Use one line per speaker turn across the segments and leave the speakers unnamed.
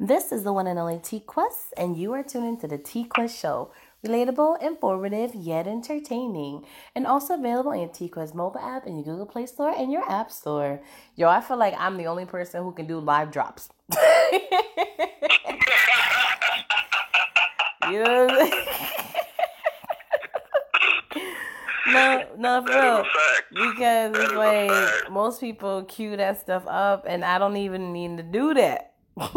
This is the one and only T Quest, and you are tuning to the T Quest Show. Relatable, informative, yet entertaining. And also available on your T Quest mobile app and your Google Play Store and your App Store. Yo, I feel like I'm the only person who can do live drops. you know what I'm saying? No, no, for real. Because it's like most people cue that stuff up, and I don't even need to do that.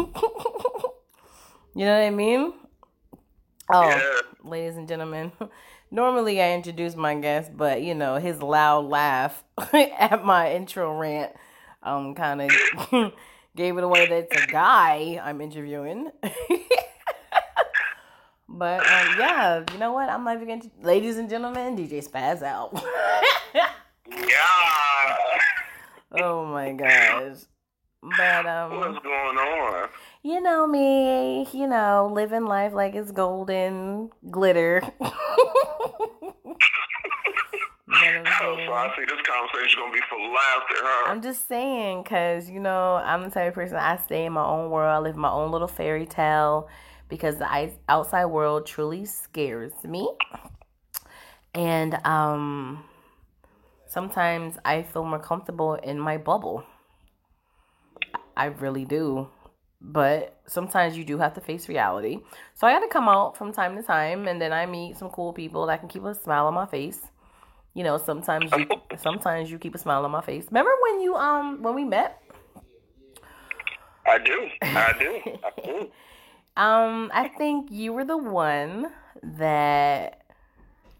you know what I mean? Oh, yeah. ladies and gentlemen. Normally I introduce my guest, but you know, his loud laugh at my intro rant um kind of gave it away that it's a guy I'm interviewing. But um, yeah, you know what? I'm not even ladies and gentlemen, DJ Spazz out.
yeah.
Oh my gosh. But um
What's going on?
You know me, you know, living life like it's golden glitter.
oh, so I see this conversation gonna be for laughter, huh?
I'm just saying, cause you know I'm the type of person I stay in my own world, I live my own little fairy tale because the outside world truly scares me. And um, sometimes I feel more comfortable in my bubble. I really do. But sometimes you do have to face reality. So I got to come out from time to time and then I meet some cool people that can keep a smile on my face. You know, sometimes you sometimes you keep a smile on my face. Remember when you um when we met?
I do. I do. I do.
Um, I think you were the one that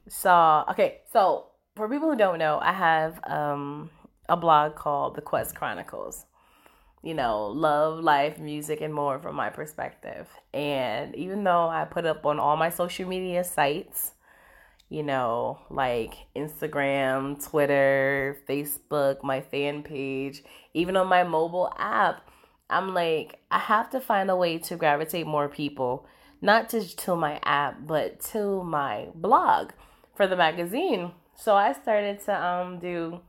saw. Okay, so for people who don't know, I have um a blog called The Quest Chronicles. You know, love, life, music, and more from my perspective. And even though I put up on all my social media sites, you know, like Instagram, Twitter, Facebook, my fan page, even on my mobile app, I'm like, I have to find a way to gravitate more people, not just to my app, but to my blog for the magazine. So I started to um do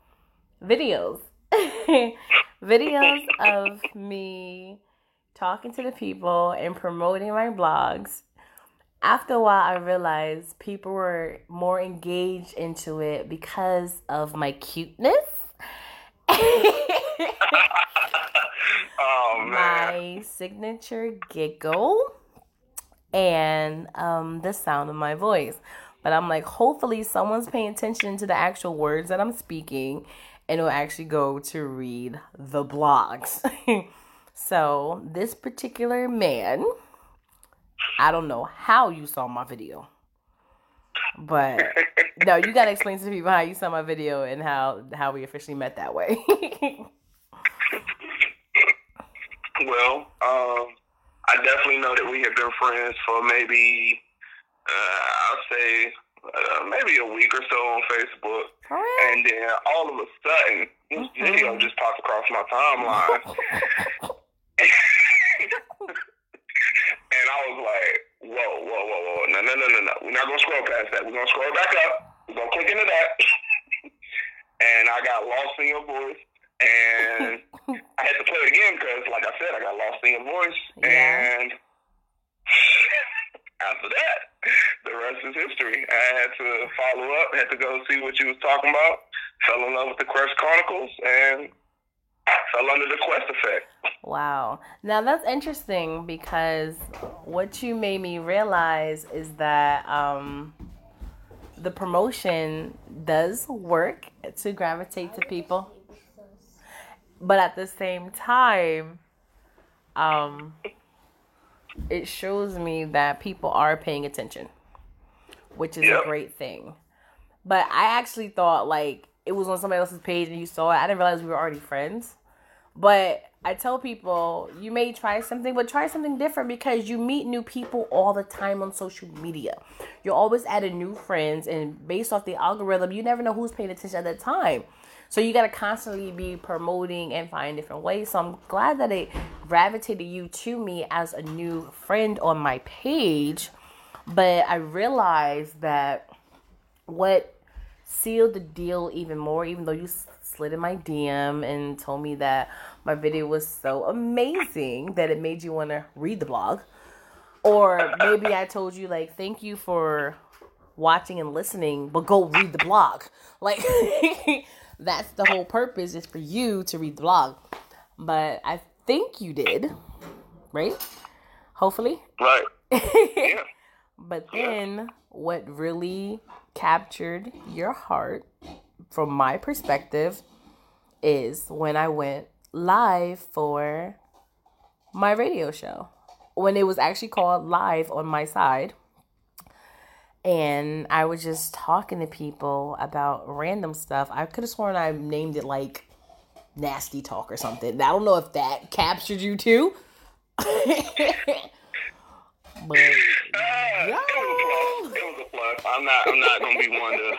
videos. videos of me talking to the people and promoting my blogs. After a while, I realized people were more engaged into it because of my cuteness.
Oh,
my signature giggle and um, the sound of my voice. But I'm like, hopefully, someone's paying attention to the actual words that I'm speaking and will actually go to read the blogs. so, this particular man, I don't know how you saw my video. But no, you gotta explain to people how you saw my video and how how we officially met that way.
Well, um, I definitely know that we have been friends for maybe, uh, I'll say, uh, maybe a week or so on Facebook.
Right.
And then all of a sudden, this mm-hmm. video just pops across my timeline. and I was like, whoa, whoa, whoa, whoa. No, no, no, no, no. We're not going to scroll past that. We're going to scroll back up. We're going to click into that. and I got lost in your voice and I had to play it again because, like I said, I got lost in your voice, yeah. and after that, the rest is history. I had to follow up, had to go see what you was talking about, fell in love with the Quest Chronicles, and fell under the Quest effect.
Wow. Now that's interesting because what you made me realize is that um, the promotion does work to gravitate to people but at the same time um it shows me that people are paying attention which is yep. a great thing but i actually thought like it was on somebody else's page and you saw it i didn't realize we were already friends but i tell people you may try something but try something different because you meet new people all the time on social media you're always adding new friends and based off the algorithm you never know who's paying attention at that time so you got to constantly be promoting and find different ways. So I'm glad that it gravitated you to me as a new friend on my page. But I realized that what sealed the deal even more, even though you slid in my DM and told me that my video was so amazing that it made you want to read the blog. Or maybe I told you like thank you for watching and listening, but go read the blog. Like that's the whole purpose is for you to read the blog. But I think you did, right? Hopefully.
Right. yeah.
But then what really captured your heart from my perspective is when I went live for my radio show. When it was actually called live on my side. And I was just talking to people about random stuff. I could have sworn I named it like nasty talk or something. I don't know if that captured you too. but
uh, I'm not. I'm not gonna be one to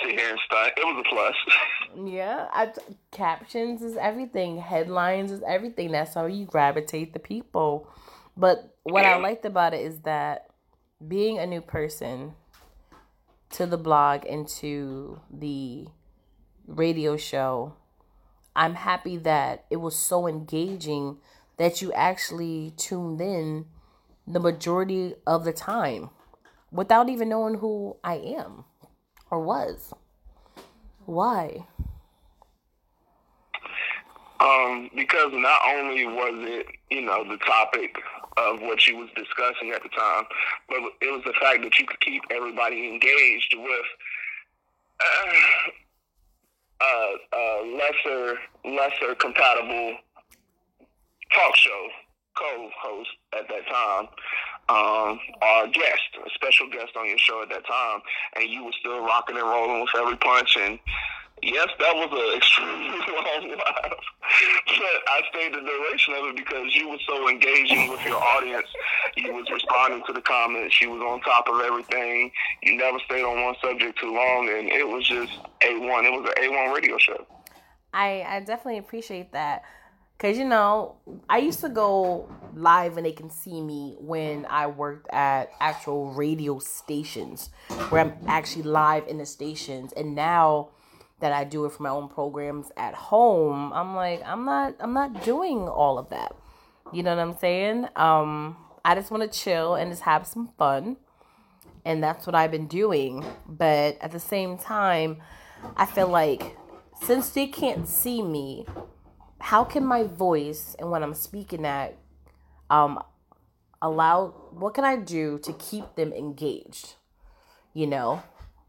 to hear and stuff. It was a plus.
Yeah, I, captions is everything. Headlines is everything. That's how you gravitate the people. But what yeah. I liked about it is that being a new person to the blog and to the radio show, I'm happy that it was so engaging that you actually tuned in the majority of the time without even knowing who I am or was. Why?
Um, because not only was it, you know, the topic of what she was discussing at the time, but it was the fact that you could keep everybody engaged with uh, uh, uh, lesser, lesser compatible talk show co-host at that time, um, or guest, a special guest on your show at that time, and you were still rocking and rolling with every punch. And yes, that was an extremely long live, but I stayed the duration of it because you were so engaging with your audience. You was responding to the comments. You was on top of everything. You never stayed on one subject too long, and it was just a one. It was an a one radio show.
I I definitely appreciate that. Cause you know, I used to go live and they can see me when I worked at actual radio stations where I'm actually live in the stations. And now that I do it for my own programs at home, I'm like, I'm not I'm not doing all of that. You know what I'm saying? Um, I just want to chill and just have some fun. And that's what I've been doing. But at the same time, I feel like since they can't see me, how can my voice and when I'm speaking at um allow what can I do to keep them engaged? You know?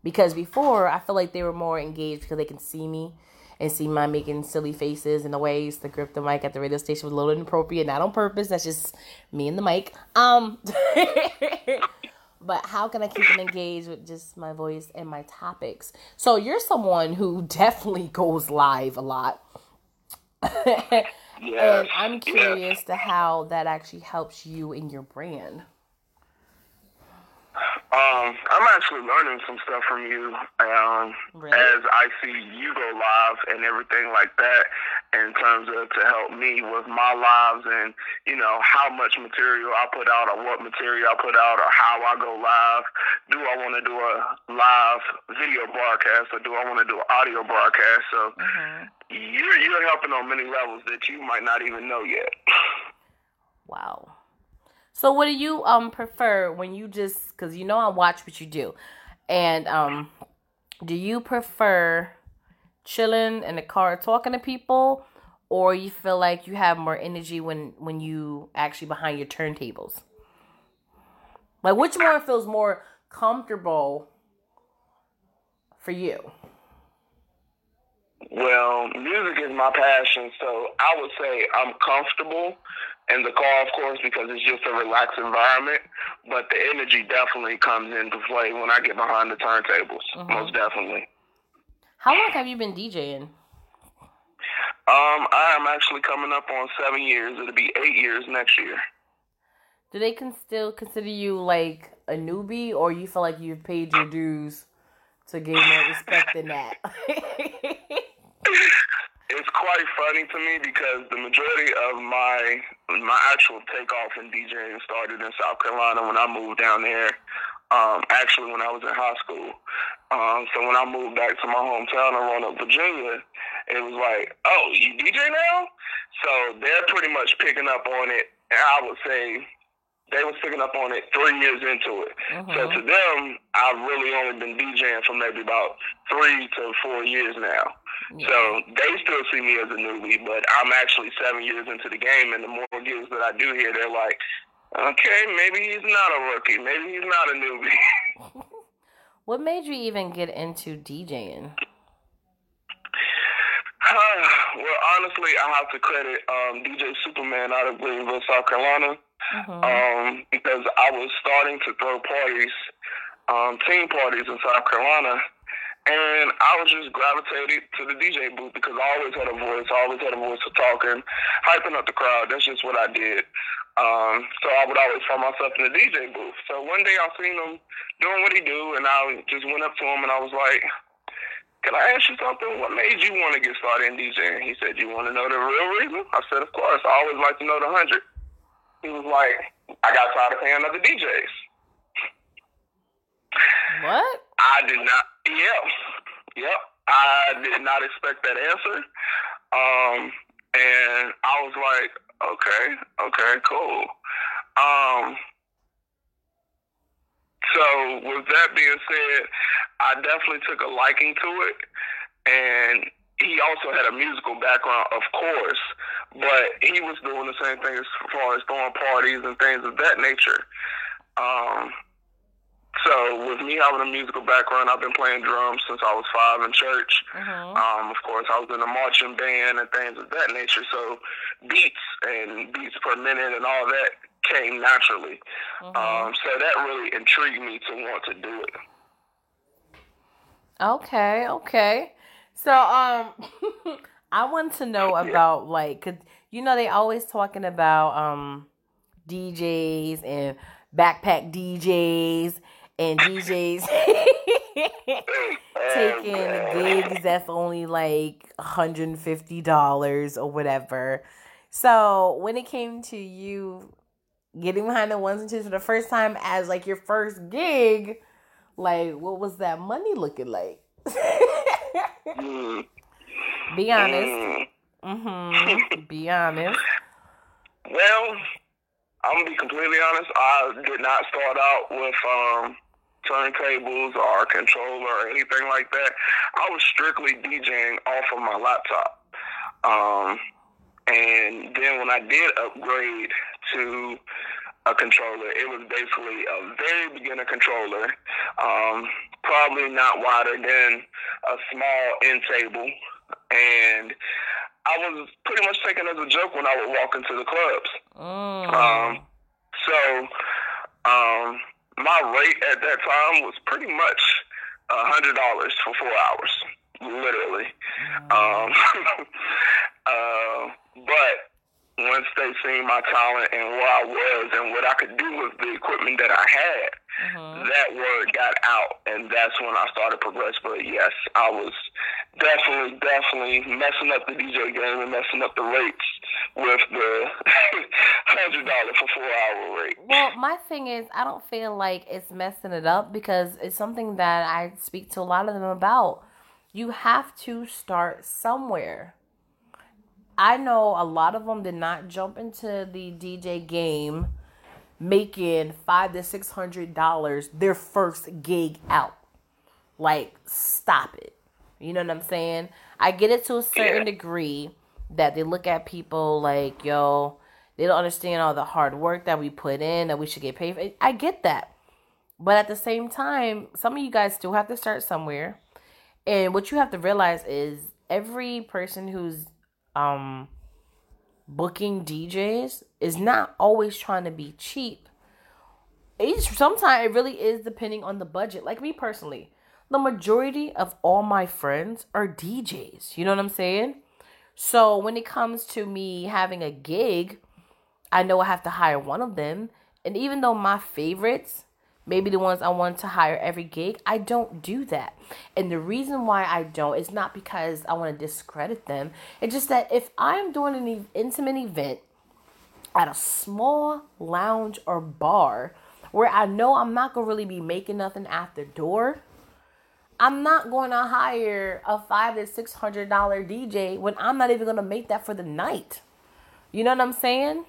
Because before I feel like they were more engaged because they can see me and see my making silly faces and the ways to grip the mic at the radio station was a little inappropriate, not on purpose. That's just me and the mic. Um but how can I keep them engaged with just my voice and my topics? So you're someone who definitely goes live a lot yes, and I'm curious yes. to how that actually helps you in your brand.
Um, I'm actually learning some stuff from you um, really? as I see you go live and everything like that in terms of to help me with my lives and, you know, how much material I put out or what material I put out or how I go live. Do I want to do a live video broadcast or do I want to do an audio broadcast? So mm-hmm. you're, you're helping on many levels that you might not even know yet.
Wow. So what do you um prefer when you just cuz you know I watch what you do. And um do you prefer chilling in the car talking to people or you feel like you have more energy when when you actually behind your turntables? Like which one feels more comfortable for you?
Well, music is my passion, so I would say I'm comfortable in the car, of course, because it's just a relaxed environment. But the energy definitely comes into play when I get behind the turntables, mm-hmm. most definitely.
How long have you been DJing?
Um, I am actually coming up on seven years. It'll be eight years next year.
Do they can still consider you like a newbie, or you feel like you've paid your dues to gain more respect than that?
it's quite funny to me because the majority of my my actual takeoff in DJing started in South Carolina when I moved down there. Um, actually, when I was in high school. Um, so when I moved back to my hometown of Roanoke, Virginia, it was like, oh, you DJ now? So they're pretty much picking up on it. And I would say they was picking up on it three years into it. Mm-hmm. So to them, I've really only been DJing for maybe about three to four years now. Yeah. So they still see me as a newbie, but I'm actually seven years into the game, and the more gigs that I do here, they're like, okay, maybe he's not a rookie, maybe he's not a newbie.
what made you even get into DJing?
well, honestly, I have to credit um, DJ Superman out of Greenville, South Carolina, mm-hmm. um, because I was starting to throw parties, um, team parties in South Carolina, and I was just gravitated to the DJ booth because I always had a voice. I always had a voice for talking, hyping up the crowd. That's just what I did. Um, so I would always find myself in the DJ booth. So one day I seen him doing what he do, and I just went up to him and I was like, "Can I ask you something? What made you want to get started in DJing?" He said, "You want to know the real reason?" I said, "Of course. I always like to know the hundred. He was like, "I got tired of paying other DJs."
What?
I did not. Yep. Yep. I did not expect that answer. Um, and I was like, okay, okay, cool. Um, so with that being said, I definitely took a liking to it, and he also had a musical background, of course, but he was doing the same thing as far as throwing parties and things of that nature. Um, so with me having a musical background, I've been playing drums since I was five in church. Mm-hmm. Um, of course, I was in a marching band and things of that nature. So beats and beats per minute and all that came naturally. Mm-hmm. Um, so that really intrigued me to want to do it.
Okay, okay. So um, I want to know about like, cause you know they always talking about um DJs and backpack DJs and DJs taking gigs that's only like $150 or whatever. So when it came to you getting behind the ones and twos for the first time as like your first gig, like what was that money looking like? Be honest. Mm-hmm. Be honest.
Well, I'm gonna be completely honest. I did not start out with um turntables or controller or anything like that. I was strictly DJing off of my laptop. Um, and then when I did upgrade to a controller, it was basically a very beginner controller, um, probably not wider than a small end table. And I was pretty much taken as a joke when I would walk into the clubs. Mm. Um, so, um, my rate at that time was pretty much a hundred dollars for four hours, literally. Um, uh, but once they seen my talent and where I was and what I could do with the equipment that I had, mm-hmm. that word got out, and that's when I started progressing. But yes, I was definitely, definitely messing up the DJ game and messing up the rates with the hundred dollar for four hour rate.
Well, my thing is, I don't feel like it's messing it up because it's something that I speak to a lot of them about. You have to start somewhere. I know a lot of them did not jump into the DJ game making five to six hundred dollars their first gig out. Like, stop it. You know what I'm saying? I get it to a certain degree that they look at people like, yo, they don't understand all the hard work that we put in, that we should get paid for. I get that. But at the same time, some of you guys still have to start somewhere. And what you have to realize is every person who's um booking DJs is not always trying to be cheap. Each sometimes it really is depending on the budget. Like me personally, the majority of all my friends are DJs. You know what I'm saying? So when it comes to me having a gig, I know I have to hire one of them. And even though my favorites, maybe the ones I want to hire every gig, I don't do that. And the reason why I don't is not because I want to discredit them. It's just that if I'm doing an intimate event at a small lounge or bar where I know I'm not to really be making nothing after door, I'm not to hire a five to six hundred dollar DJ when I'm not even to make that for the night. You know what I'm saying?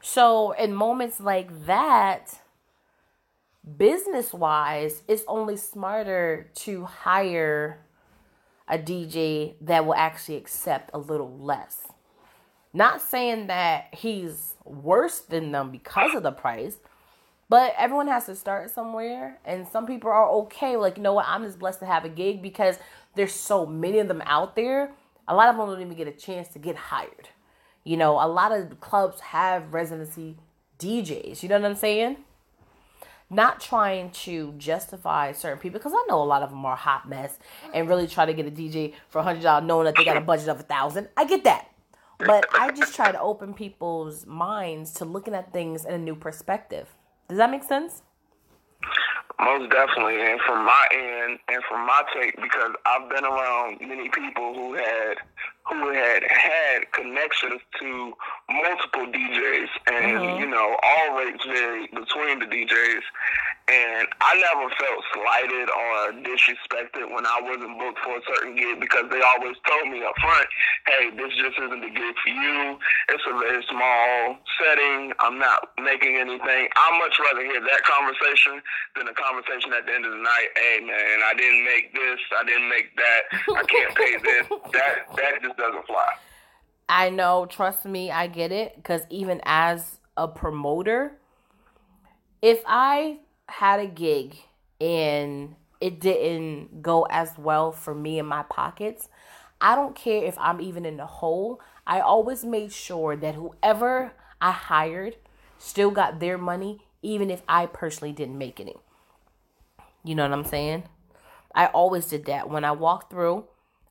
So in moments like that, business wise, it's only smarter to hire a DJ that will actually accept a little less. Not saying that he's worse than them because of the price, but everyone has to start somewhere. And some people are okay, like, you know what, I'm just blessed to have a gig because there's so many of them out there. A lot of them don't even get a chance to get hired. You know, a lot of clubs have residency DJs. You know what I'm saying? Not trying to justify certain people because I know a lot of them are hot mess and really try to get a DJ for hundred dollars, knowing that they got a budget of a thousand. I get that, but I just try to open people's minds to looking at things in a new perspective. Does that make sense?
Most definitely, and from my end, and from my take, because I've been around many people who had who had had connections to multiple DJs, and mm-hmm. you know, all rates vary between the DJs. And I never felt slighted or disrespected when I wasn't booked for a certain gig because they always told me up front, hey, this just isn't the gig for you. It's a very small setting. I'm not making anything. I'd much rather hear that conversation than a conversation at the end of the night, hey, man, I didn't make this. I didn't make that. I can't pay this. That, that just doesn't fly.
I know, trust me, I get it. Because even as a promoter, if I had a gig and it didn't go as well for me in my pockets, I don't care if I'm even in the hole. I always made sure that whoever I hired still got their money, even if I personally didn't make any. You know what I'm saying? I always did that. When I walked through,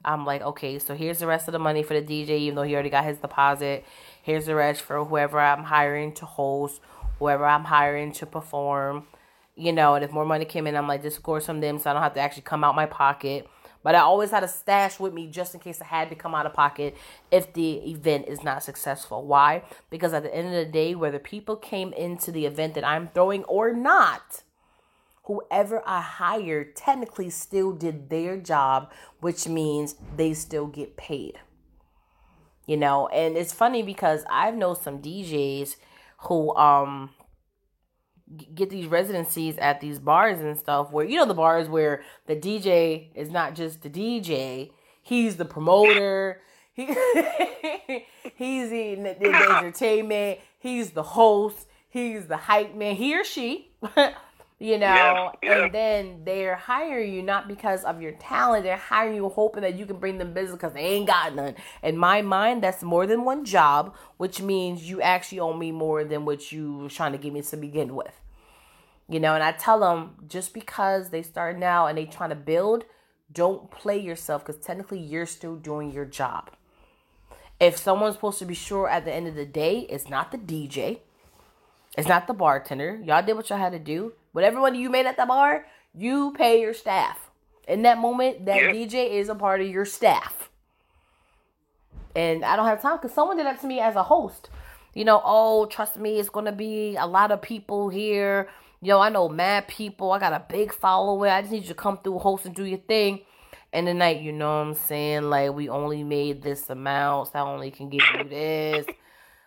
I'm like, okay, so here's the rest of the money for the DJ, even though he already got his deposit. Here's the rest for whoever I'm hiring to host, whoever I'm hiring to perform you know, and if more money came in, I'm like, just some of them so I don't have to actually come out my pocket. But I always had a stash with me just in case I had to come out of pocket if the event is not successful. Why? Because at the end of the day, whether people came into the event that I'm throwing or not, whoever I hired technically still did their job, which means they still get paid. You know, and it's funny because I've known some DJs who um get these residencies at these bars and stuff where you know the bars where the DJ is not just the DJ, he's the promoter. He he's the, the, the entertainment. He's the host. He's the hype man. He or she, you know. Yeah, yeah. And then they're hiring you not because of your talent. They're hiring you hoping that you can bring them business because they ain't got none. In my mind, that's more than one job, which means you actually owe me more than what you was trying to give me to begin with. You know, and I tell them just because they start now and they trying to build, don't play yourself because technically you're still doing your job. If someone's supposed to be sure at the end of the day, it's not the DJ, it's not the bartender. Y'all did what y'all had to do. Whatever money you made at the bar, you pay your staff. In that moment, that yeah. DJ is a part of your staff. And I don't have time because someone did that to me as a host. You know, oh, trust me, it's going to be a lot of people here yo, I know mad people. I got a big following. I just need you to come through, host, and do your thing. And the night, you know what I'm saying? Like, we only made this amount, so I only can give you this.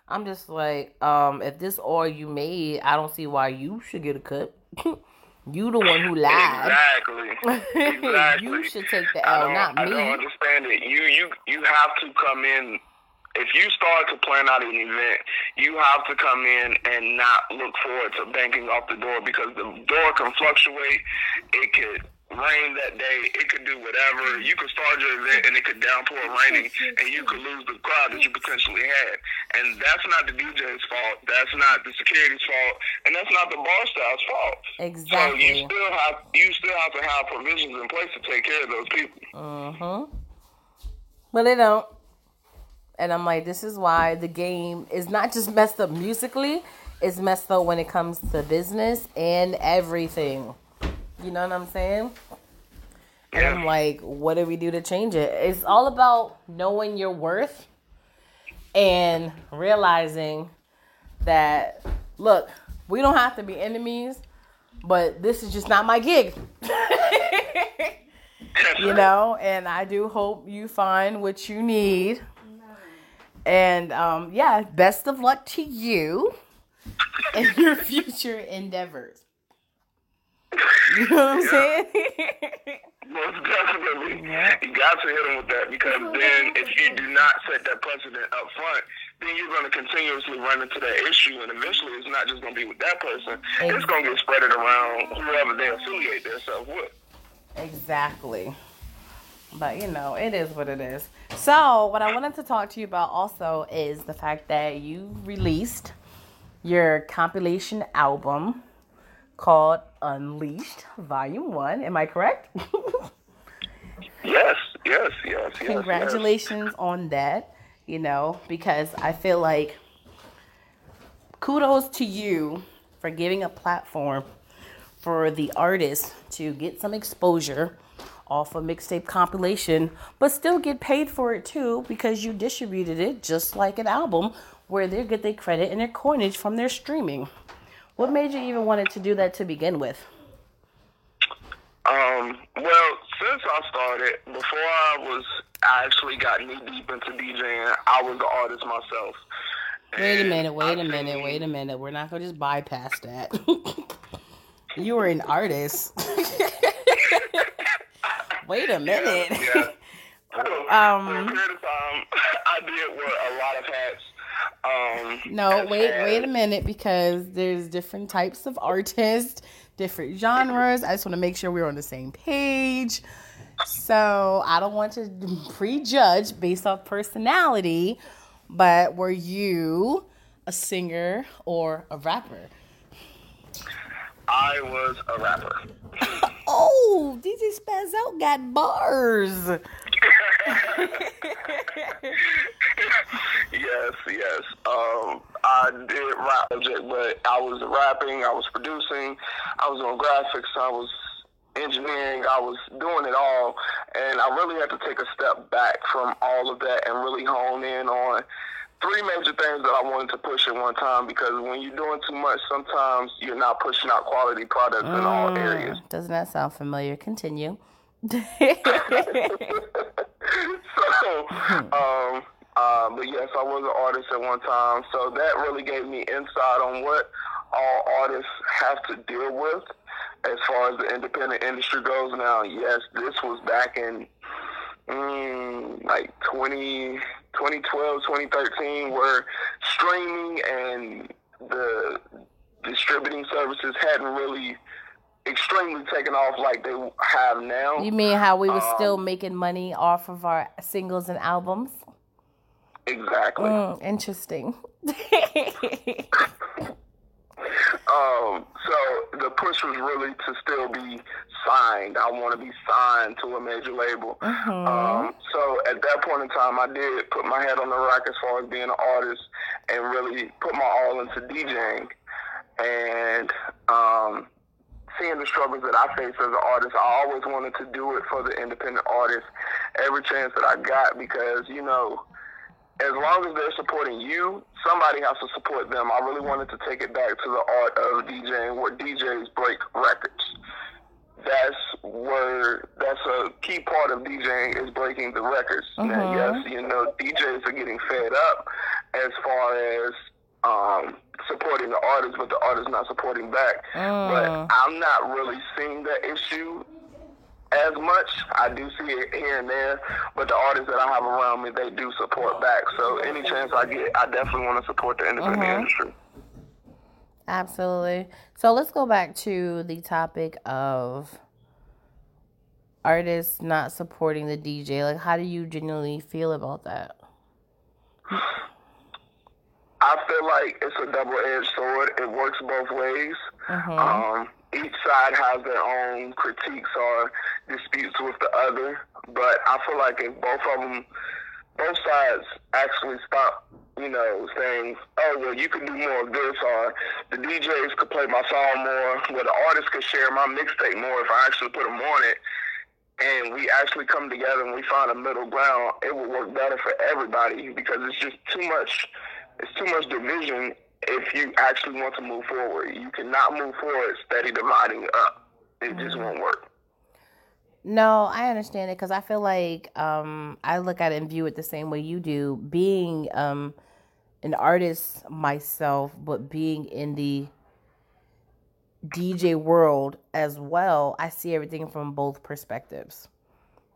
I'm just like, um, if this all you made, I don't see why you should get a cut. you the one who lied.
Exactly. Exactly.
you should take the L, not me. I
don't understand it. You you you have to come in if you start to plan out an event, you have to come in and not look forward to banking off the door because the door can fluctuate. It could rain that day. It could do whatever. You could start your event and it could downpour raining and you could lose the crowd that you potentially had. And that's not the DJ's fault. That's not the security's fault. And that's not the bar staff's fault.
Exactly.
So you still have you still have to have provisions in place to take care of those people.
Uh-huh. But they don't. And I'm like, this is why the game is not just messed up musically, it's messed up when it comes to business and everything. You know what I'm saying? And I'm like, what do we do to change it? It's all about knowing your worth and realizing that, look, we don't have to be enemies, but this is just not my gig. you know, and I do hope you find what you need. And um, yeah, best of luck to you in your future endeavors. You know what I'm saying?
Most definitely. Yeah. You got to hit them with that because then if you do not set that precedent up front, then you're going to continuously run into that issue, and eventually it's not just going to be with that person. Exactly. It's going to get spread around whoever they affiliate themselves with.
Exactly. But you know, it is what it is. So, what I wanted to talk to you about also is the fact that you released your compilation album called Unleashed Volume 1. Am I correct?
yes, yes, yes, yes.
Congratulations
yes.
on that, you know, because I feel like kudos to you for giving a platform for the artist to get some exposure off a mixtape compilation, but still get paid for it too because you distributed it just like an album where they get their credit and their coinage from their streaming. What made you even wanted to do that to begin with?
Um, well, since I started, before I was I actually got knee deep into DJing, I was the artist myself.
Wait a minute, wait a minute, wait a minute. We're not gonna just bypass that. you were an artist. wait a minute. Yeah, yeah.
um, For a period of time, I did wear a lot of hats um,
no, wait, wait a minute because there's different types of artists, different genres. I just want to make sure we're on the same page. So I don't want to prejudge based off personality, but were you a singer or a rapper?
I was a rapper.
oh, DJ Out got bars.
Yes, yes. Um, I did rap, but I was rapping, I was producing, I was on graphics, I was engineering, I was doing it all, and I really had to take a step back from all of that and really hone in on three major things that I wanted to push at one time because when you're doing too much, sometimes you're not pushing out quality products mm, in all mm, areas.
Doesn't that sound familiar? Continue. So,
um, uh, but yes, I was an artist at one time, so that really gave me insight on what all artists have to deal with as far as the independent industry goes. Now, yes, this was back in mm, like 20, 2012, 2013, where streaming and the distributing services hadn't really extremely taken off like they have now.
You mean how we were um, still making money off of our singles and albums?
Exactly.
Mm, interesting.
um, so the push was really to still be signed. I want to be signed to a major label. Mm-hmm. Um, so at that point in time, I did put my head on the rack as far as being an artist and really put my all into DJing. And um, seeing the struggles that I face as an artist, I always wanted to do it for the independent artists every chance that I got because, you know, as long as they're supporting you, somebody has to support them. I really wanted to take it back to the art of DJing where DJs break records. That's where that's a key part of DJing is breaking the records. Mm-hmm. And yes, you know, DJs are getting fed up as far as um, supporting the artist, but the artist not supporting back. Mm. But I'm not really seeing that issue as much. I do see it here and there, but the artists that I have around me, they do support back. So any chance I get, I definitely want to support the independent mm-hmm. industry.
Absolutely. So let's go back to the topic of artists not supporting the DJ. Like, how do you genuinely feel about that?
I feel like it's a double edged sword. It works both ways. Mm-hmm. Um, each side has their own critiques or disputes with the other, but I feel like if both of them, both sides actually stop, you know, saying, "Oh, well, you can do more of this," or the DJs could play my song more, where the artists could share my mixtape more if I actually put them on it and we actually come together and we find a middle ground, it will work better for everybody because it's just too much. It's too much division if you actually want to move forward. You cannot move forward steady dividing up. It mm-hmm. just won't work.
No, I understand it because I feel like um, I look at it and view it the same way you do. Being um, an artist myself, but being in the DJ world as well, I see everything from both perspectives.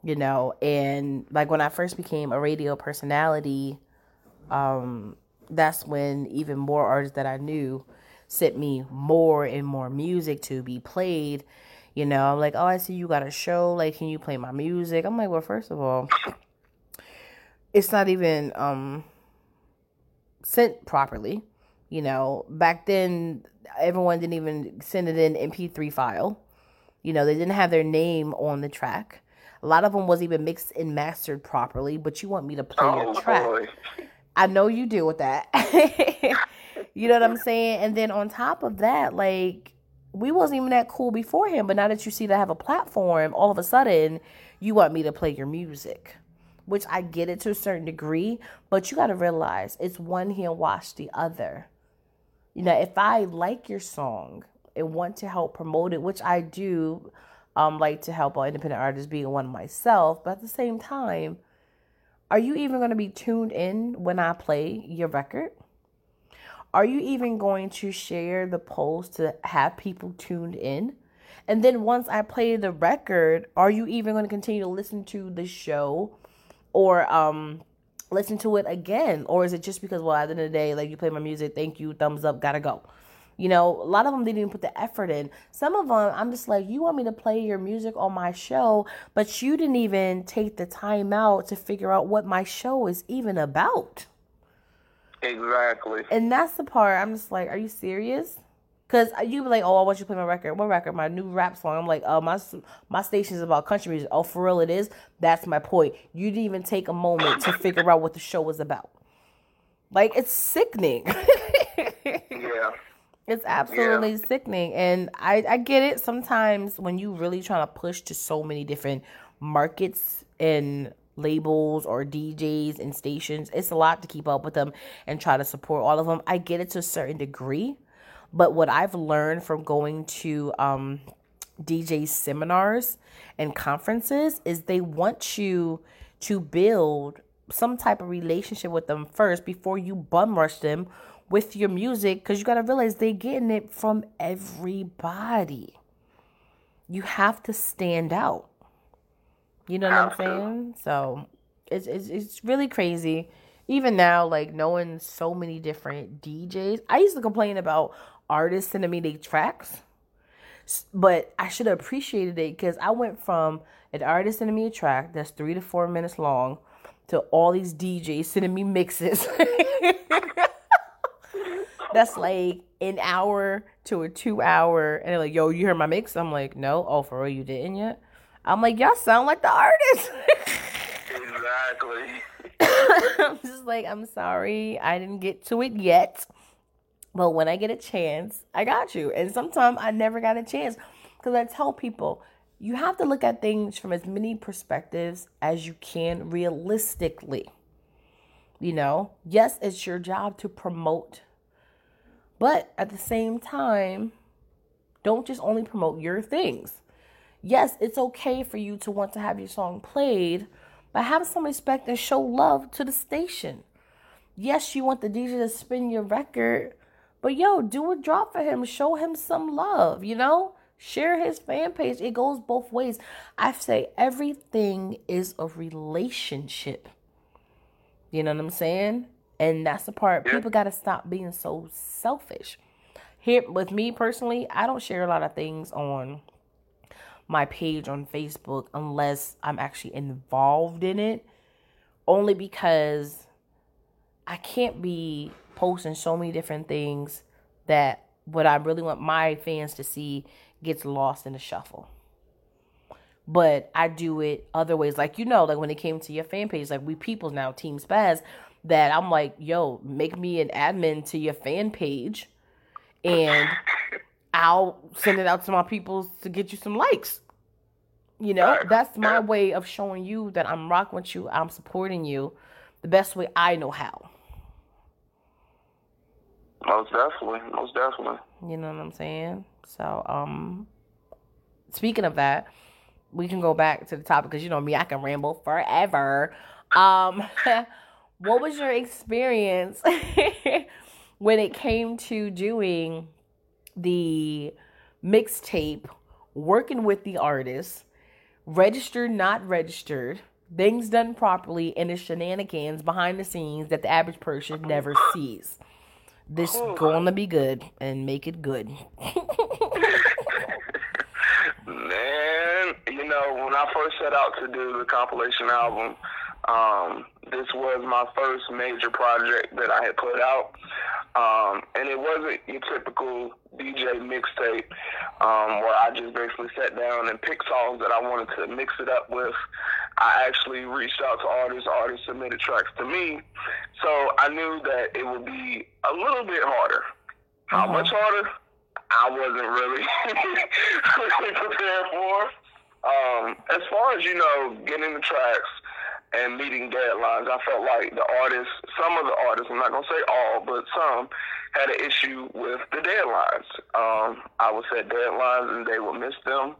You know, and like when I first became a radio personality, um, that's when even more artists that I knew sent me more and more music to be played you know, I'm like, oh, I see you got a show. Like, can you play my music? I'm like, well, first of all, it's not even um sent properly. You know, back then everyone didn't even send it in MP3 file. You know, they didn't have their name on the track. A lot of them was even mixed and mastered properly, but you want me to play oh, your track. Boy. I know you deal with that. you know what I'm saying? And then on top of that, like we wasn't even that cool before him, but now that you see that I have a platform, all of a sudden you want me to play your music. Which I get it to a certain degree, but you gotta realize it's one hand wash the other. You know, if I like your song and want to help promote it, which I do um like to help all independent artists being one myself, but at the same time, are you even gonna be tuned in when I play your record? Are you even going to share the post to have people tuned in? And then once I play the record, are you even going to continue to listen to the show or um listen to it again? Or is it just because well at the end of the day, like you play my music, thank you, thumbs up, gotta go. You know, a lot of them didn't even put the effort in. Some of them, I'm just like, you want me to play your music on my show, but you didn't even take the time out to figure out what my show is even about.
Exactly.
And that's the part I'm just like, are you serious? Cause you be like, oh, I want you to play my record. What record? My new rap song. I'm like, oh, my my station is about country music. Oh, for real, it is. That's my point. You didn't even take a moment to figure out what the show was about. Like, it's sickening.
yeah.
It's absolutely yeah. sickening, and I I get it. Sometimes when you really trying to push to so many different markets and labels or DJs and stations. It's a lot to keep up with them and try to support all of them. I get it to a certain degree, but what I've learned from going to um, DJ seminars and conferences is they want you to build some type of relationship with them first before you bum rush them with your music because you got to realize they're getting it from everybody. You have to stand out. You know what I'm saying? So it's, it's it's really crazy. Even now, like knowing so many different DJs, I used to complain about artists sending me their tracks, but I should have appreciated it because I went from an artist sending me a track that's three to four minutes long to all these DJs sending me mixes. that's like an hour to a two hour, and they're like, "Yo, you heard my mix?" I'm like, "No, oh for real, you didn't yet." I'm like, y'all sound like the artist.
exactly.
I'm just like, I'm sorry, I didn't get to it yet. But when I get a chance, I got you. And sometimes I never got a chance because I tell people you have to look at things from as many perspectives as you can realistically. You know, yes, it's your job to promote, but at the same time, don't just only promote your things yes, it's okay for you to want to have your song played, but have some respect and show love to the station. Yes, you want the DJ to spin your record, but yo, do a drop for him. Show him some love, you know? Share his fan page. It goes both ways. I say everything is a relationship. You know what I'm saying? And that's the part yeah. people got to stop being so selfish. Here, with me personally, I don't share a lot of things on my page on Facebook unless I'm actually involved in it. Only because I can't be posting so many different things that what I really want my fans to see gets lost in the shuffle. But I do it other ways. Like, you know, like when it came to your fan page, like we people now, Team Spazz, that I'm like, yo, make me an admin to your fan page and I'll send it out to my people to get you some likes. You know, that's my way of showing you that I'm rocking with you, I'm supporting you the best way I know how.
Most definitely. Most definitely.
You know what I'm saying? So, um speaking of that, we can go back to the topic because you know me, I can ramble forever. Um, what was your experience when it came to doing the mixtape, working with the artist, registered, not registered, things done properly, and the shenanigans behind the scenes that the average person never sees? This oh. gonna be good and make it good.
Man, you know, when I first set out to do the compilation album, um, this was my first major project that I had put out. Um, and it wasn't your typical DJ mixtape um, where I just basically sat down and picked songs that I wanted to mix it up with. I actually reached out to artists. Artists submitted tracks to me, so I knew that it would be a little bit harder. How uh-huh. much harder? I wasn't really really prepared for. Um, as far as you know, getting the tracks and meeting deadlines. I felt like the artists, some of the artists, I'm not gonna say all, but some had an issue with the deadlines. Um, I would set deadlines and they would miss them,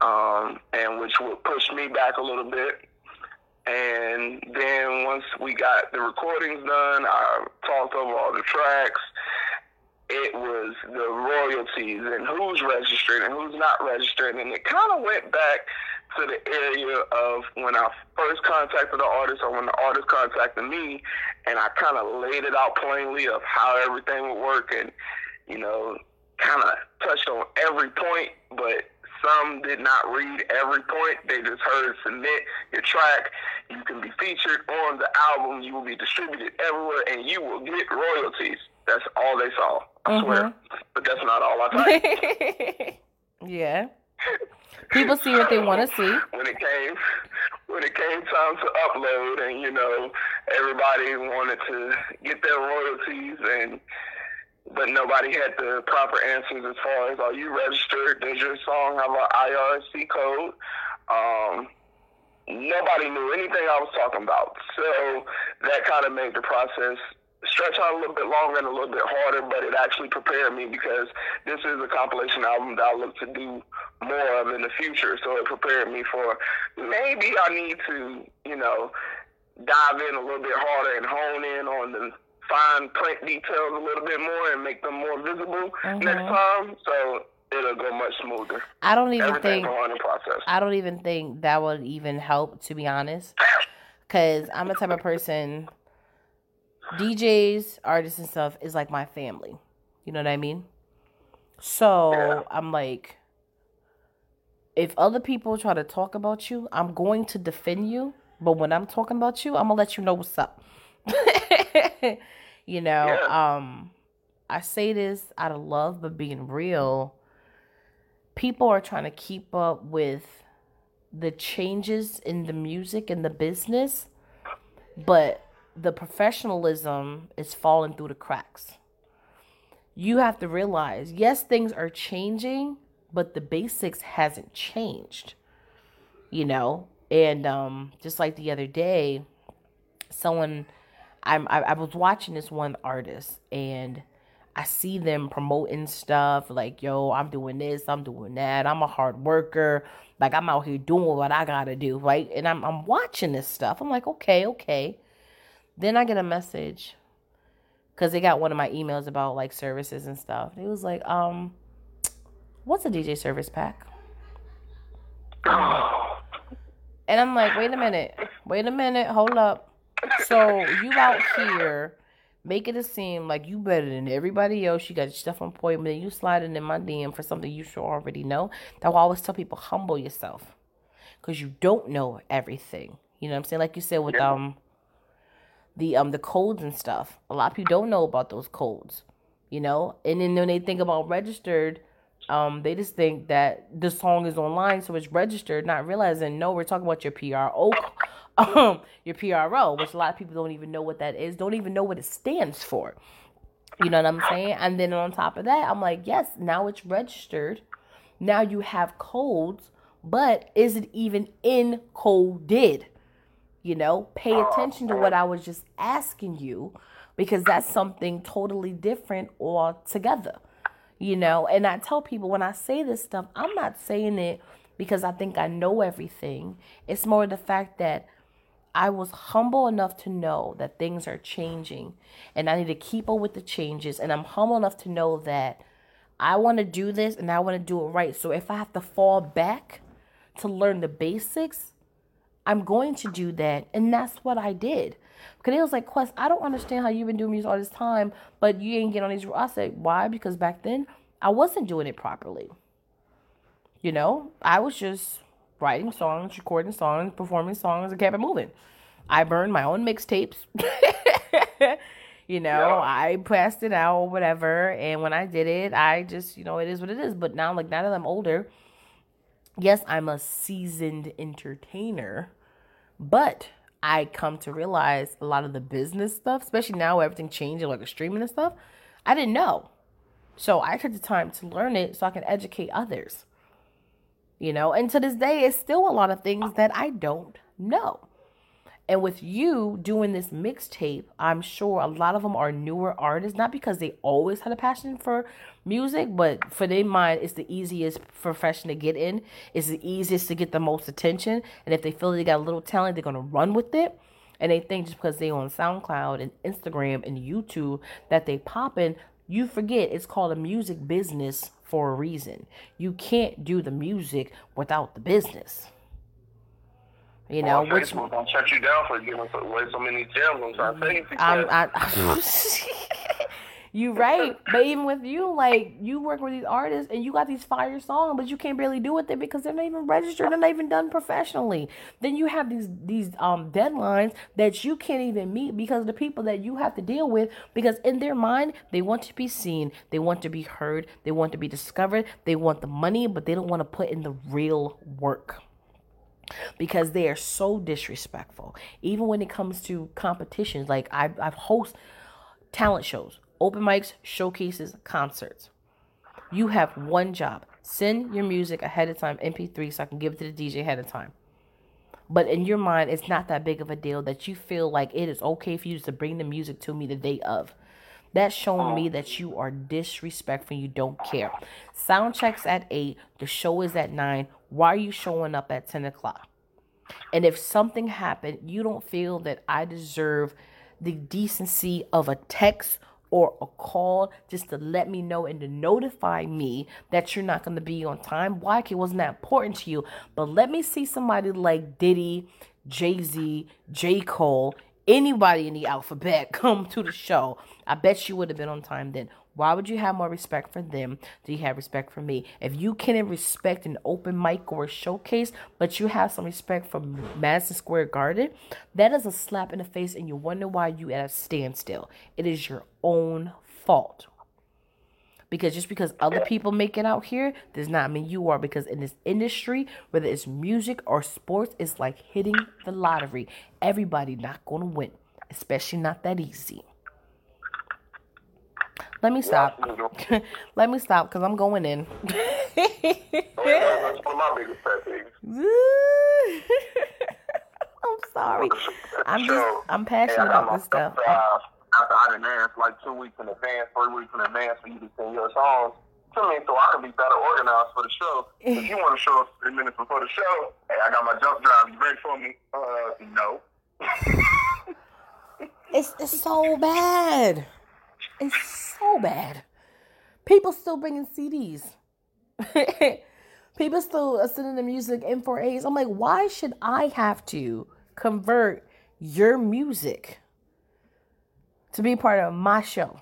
um, and which would push me back a little bit. And then once we got the recordings done, I talked over all the tracks. It was the royalties and who's registered and who's not registered, and it kind of went back to the area of when I first contacted the artist or when the artist contacted me, and I kind of laid it out plainly of how everything would work, and you know, kind of touched on every point, but some did not read every point. They just heard submit your track. You can be featured on the album. You will be distributed everywhere, and you will get royalties. That's all they saw. I mm-hmm. swear. But that's not all I
typed. yeah. People see what they want to see.
When it came, when it came time to upload, and you know, everybody wanted to get their royalties, and but nobody had the proper answers as far as are you registered? Does your song have an ISRC code? Um, nobody knew anything I was talking about, so that kind of made the process stretch out a little bit longer and a little bit harder, but it actually prepared me because this is a compilation album that I look to do more of in the future. So it prepared me for maybe I need to, you know, dive in a little bit harder and hone in on the fine print details a little bit more and make them more visible mm-hmm. next time. So it'll go much smoother.
I don't even Everything think I don't even think that would even help to be honest. Cause I'm the type of person DJs, artists and stuff is like my family. You know what I mean? So yeah. I'm like if other people try to talk about you, I'm going to defend you. But when I'm talking about you, I'm gonna let you know what's up. you know, yeah. um, I say this out of love, but being real, people are trying to keep up with the changes in the music and the business, but the professionalism is falling through the cracks. You have to realize, yes, things are changing, but the basics hasn't changed. You know, and um, just like the other day, someone I'm I, I was watching this one artist and I see them promoting stuff like, yo, I'm doing this, I'm doing that, I'm a hard worker, like I'm out here doing what I gotta do, right? And I'm I'm watching this stuff. I'm like, okay, okay. Then I get a message because they got one of my emails about like services and stuff. It was like, um, what's a DJ service pack? And I'm like, wait a minute, wait a minute, hold up. So you out here making it seem like you better than everybody else. You got your stuff on point, but then you sliding in my DM for something you should already know. That I always tell people, humble yourself, because you don't know everything. You know what I'm saying? Like you said with um the um the codes and stuff. A lot of people don't know about those codes, you know. And then when they think about registered, um, they just think that the song is online, so it's registered, not realizing no, we're talking about your PRO, um, your PRO, which a lot of people don't even know what that is, don't even know what it stands for. You know what I'm saying? And then on top of that, I'm like, yes, now it's registered. Now you have codes, but is it even encoded? You know, pay attention to what I was just asking you because that's something totally different altogether. You know, and I tell people when I say this stuff, I'm not saying it because I think I know everything. It's more the fact that I was humble enough to know that things are changing and I need to keep up with the changes. And I'm humble enough to know that I want to do this and I want to do it right. So if I have to fall back to learn the basics, I'm going to do that. And that's what I did. Because was like, Quest, I don't understand how you've been doing music all this time, but you ain't get on these. I said, why? Because back then I wasn't doing it properly. You know, I was just writing songs, recording songs, performing songs, and kept it moving. I burned my own mixtapes. you know, yeah. I passed it out or whatever. And when I did it, I just, you know, it is what it is. But now, like, now that I'm older, yes, I'm a seasoned entertainer, but I come to realize a lot of the business stuff, especially now everything changing, like the streaming and stuff, I didn't know. So I took the time to learn it so I can educate others you know and to this day it's still a lot of things that i don't know and with you doing this mixtape i'm sure a lot of them are newer artists not because they always had a passion for music but for their mind it's the easiest profession to get in it's the easiest to get the most attention and if they feel they got a little talent they're going to run with it and they think just because they on SoundCloud and Instagram and YouTube that they popping, you forget it's called a music business for a reason. You can't do the music without the business. You know,
well, which will shut you down for giving away so many gems on Facebook. I,
I, You right, but even with you, like you work with these artists and you got these fire songs, but you can't barely do with it because they're not even registered, they're not even done professionally. Then you have these these um deadlines that you can't even meet because the people that you have to deal with, because in their mind they want to be seen, they want to be heard, they want to be discovered, they want the money, but they don't want to put in the real work because they are so disrespectful. Even when it comes to competitions, like I've, I've host talent shows open mics, showcases, concerts. You have one job. Send your music ahead of time, MP3, so I can give it to the DJ ahead of time. But in your mind, it's not that big of a deal that you feel like it is okay for you to bring the music to me the day of. That's showing me um, that you are disrespectful. You don't care. Sound checks at 8. The show is at 9. Why are you showing up at 10 o'clock? And if something happened, you don't feel that I deserve the decency of a text or a call just to let me know and to notify me that you're not going to be on time. Why? It wasn't that important to you. But let me see somebody like Diddy, Jay Z, J. Cole, anybody in the alphabet come to the show. I bet you would have been on time then. Why would you have more respect for them do you have respect for me? If you can't respect an open mic or a showcase, but you have some respect for Madison Square Garden, that is a slap in the face and you wonder why you at a standstill. It is your own fault. Because just because other people make it out here does not mean you are. Because in this industry, whether it's music or sports, it's like hitting the lottery. Everybody not gonna win, especially not that easy. Let me stop. Let me stop because I'm going in.
Oh, that's one of my biggest pet peeves.
I'm sorry. I'm just I'm passionate about this stuff.
After I done asked like two weeks in advance, three weeks in advance for you to send your songs to me so I can be better organized for the show. If you want to show up three minutes before the show, hey, I got my jump drive. You ready for me? Uh, no.
it's it's so bad. It's so bad. People still bringing CDs. People still sending the music in for A's. I'm like, why should I have to convert your music to be part of my show?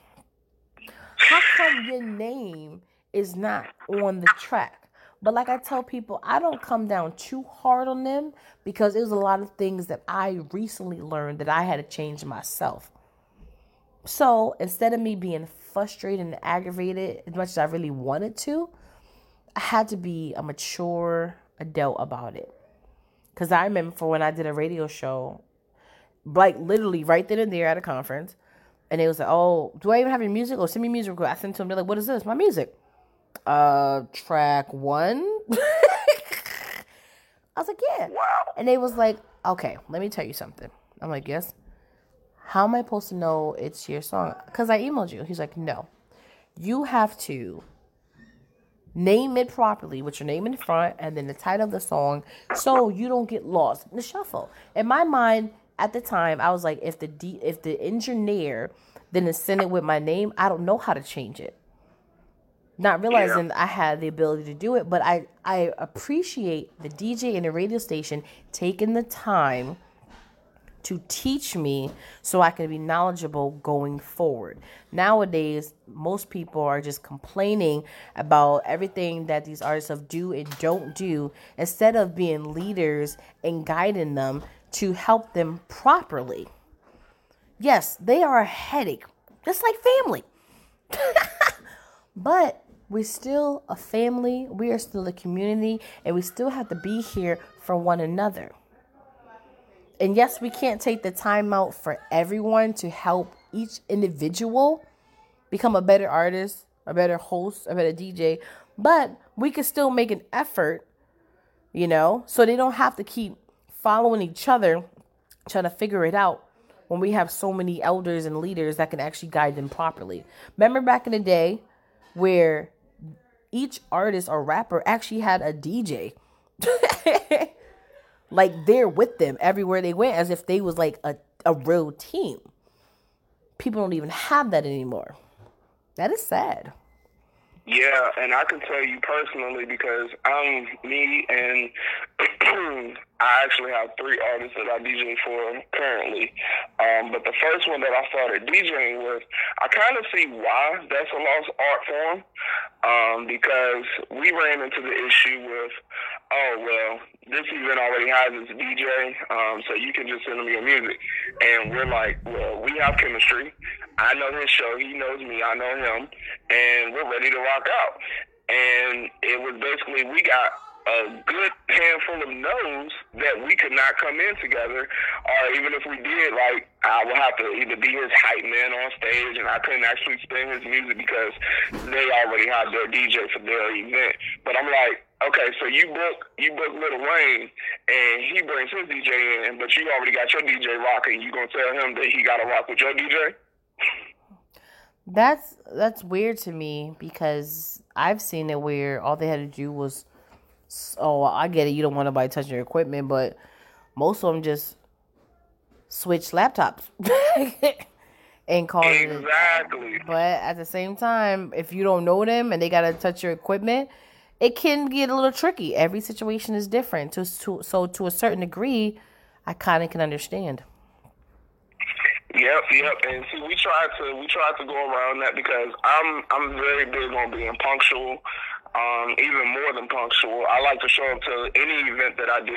How come your name is not on the track? But like I tell people, I don't come down too hard on them because it was a lot of things that I recently learned that I had to change myself. So instead of me being frustrated and aggravated as much as I really wanted to, I had to be a mature adult about it. Because I remember for when I did a radio show, like literally right then and there at a conference, and it was like, oh, do I even have your music? Or send me music. I sent to them. They're like, what is this? My music. Uh, track one. I was like, yeah. And they was like, okay, let me tell you something. I'm like, yes. How am I supposed to know it's your song? Because I emailed you. He's like, No. You have to Name it properly with your name in front and then the title of the song so you don't get lost in the shuffle. In my mind at the time, I was like, if the D, if the engineer didn't send it with my name, I don't know how to change it. Not realizing yeah. I had the ability to do it, but I, I appreciate the DJ and the radio station taking the time to teach me so I can be knowledgeable going forward. Nowadays, most people are just complaining about everything that these artists have do and don't do instead of being leaders and guiding them to help them properly. Yes, they are a headache, just like family. but we're still a family, we are still a community, and we still have to be here for one another. And yes, we can't take the time out for everyone to help each individual become a better artist, a better host, a better DJ, but we can still make an effort, you know, so they don't have to keep following each other trying to figure it out when we have so many elders and leaders that can actually guide them properly. Remember back in the day where each artist or rapper actually had a DJ. like they're with them everywhere they went as if they was like a, a real team people don't even have that anymore that is sad
yeah, and I can tell you personally because I'm me and I actually have three artists that I DJ for currently. Um, but the first one that I started DJing with, I kind of see why that's a lost art form um, because we ran into the issue with, oh, well, this event already has its DJ, um, so you can just send them your music. And we're like, well, we have chemistry. I know his show. He knows me. I know him. And we're ready to rock out. And it was basically, we got a good handful of no's that we could not come in together, or even if we did, like I would have to either be his hype man on stage, and I couldn't actually spin his music because they already had their DJ for their event. But I'm like, okay, so you book you book Lil Wayne, and he brings his DJ in, but you already got your DJ rocking. You gonna tell him that he got to rock with your DJ?
That's that's weird to me because I've seen it where all they had to do was, oh, I get it, you don't want nobody touching your equipment, but most of them just switch laptops and call
exactly.
it. But at the same time, if you don't know them and they gotta touch your equipment, it can get a little tricky. Every situation is different. To, to so to a certain degree, I kind of can understand.
Yep, yep. And see, we try to we try to go around that because I'm I'm very big on being punctual. Um, even more than punctual. I like to show up to any event that I do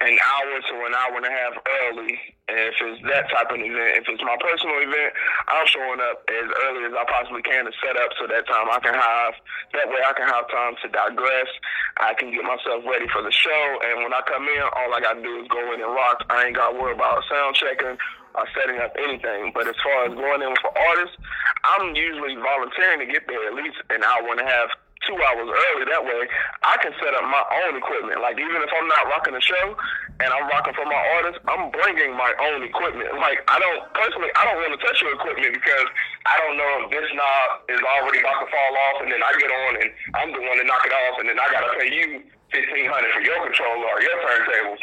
an hour to an hour and a half early. And if it's that type of event, if it's my personal event, I'm showing up as early as I possibly can to set up so that time I can have that way I can have time to digress. I can get myself ready for the show. And when I come in, all I gotta do is go in and rock. I ain't gotta worry about sound checking or setting up anything. But as far as going in for artists, I'm usually volunteering to get there at least an hour and a half, two hours early. That way, I can set up my own equipment. Like even if I'm not rocking the show and I'm rocking for my artists, I'm bringing my own equipment. Like I don't personally, I don't want to touch your equipment because I don't know if this knob is already about to fall off, and then I get on and I'm the one to knock it off, and then I gotta pay you fifteen hundred for your controller or your turntables.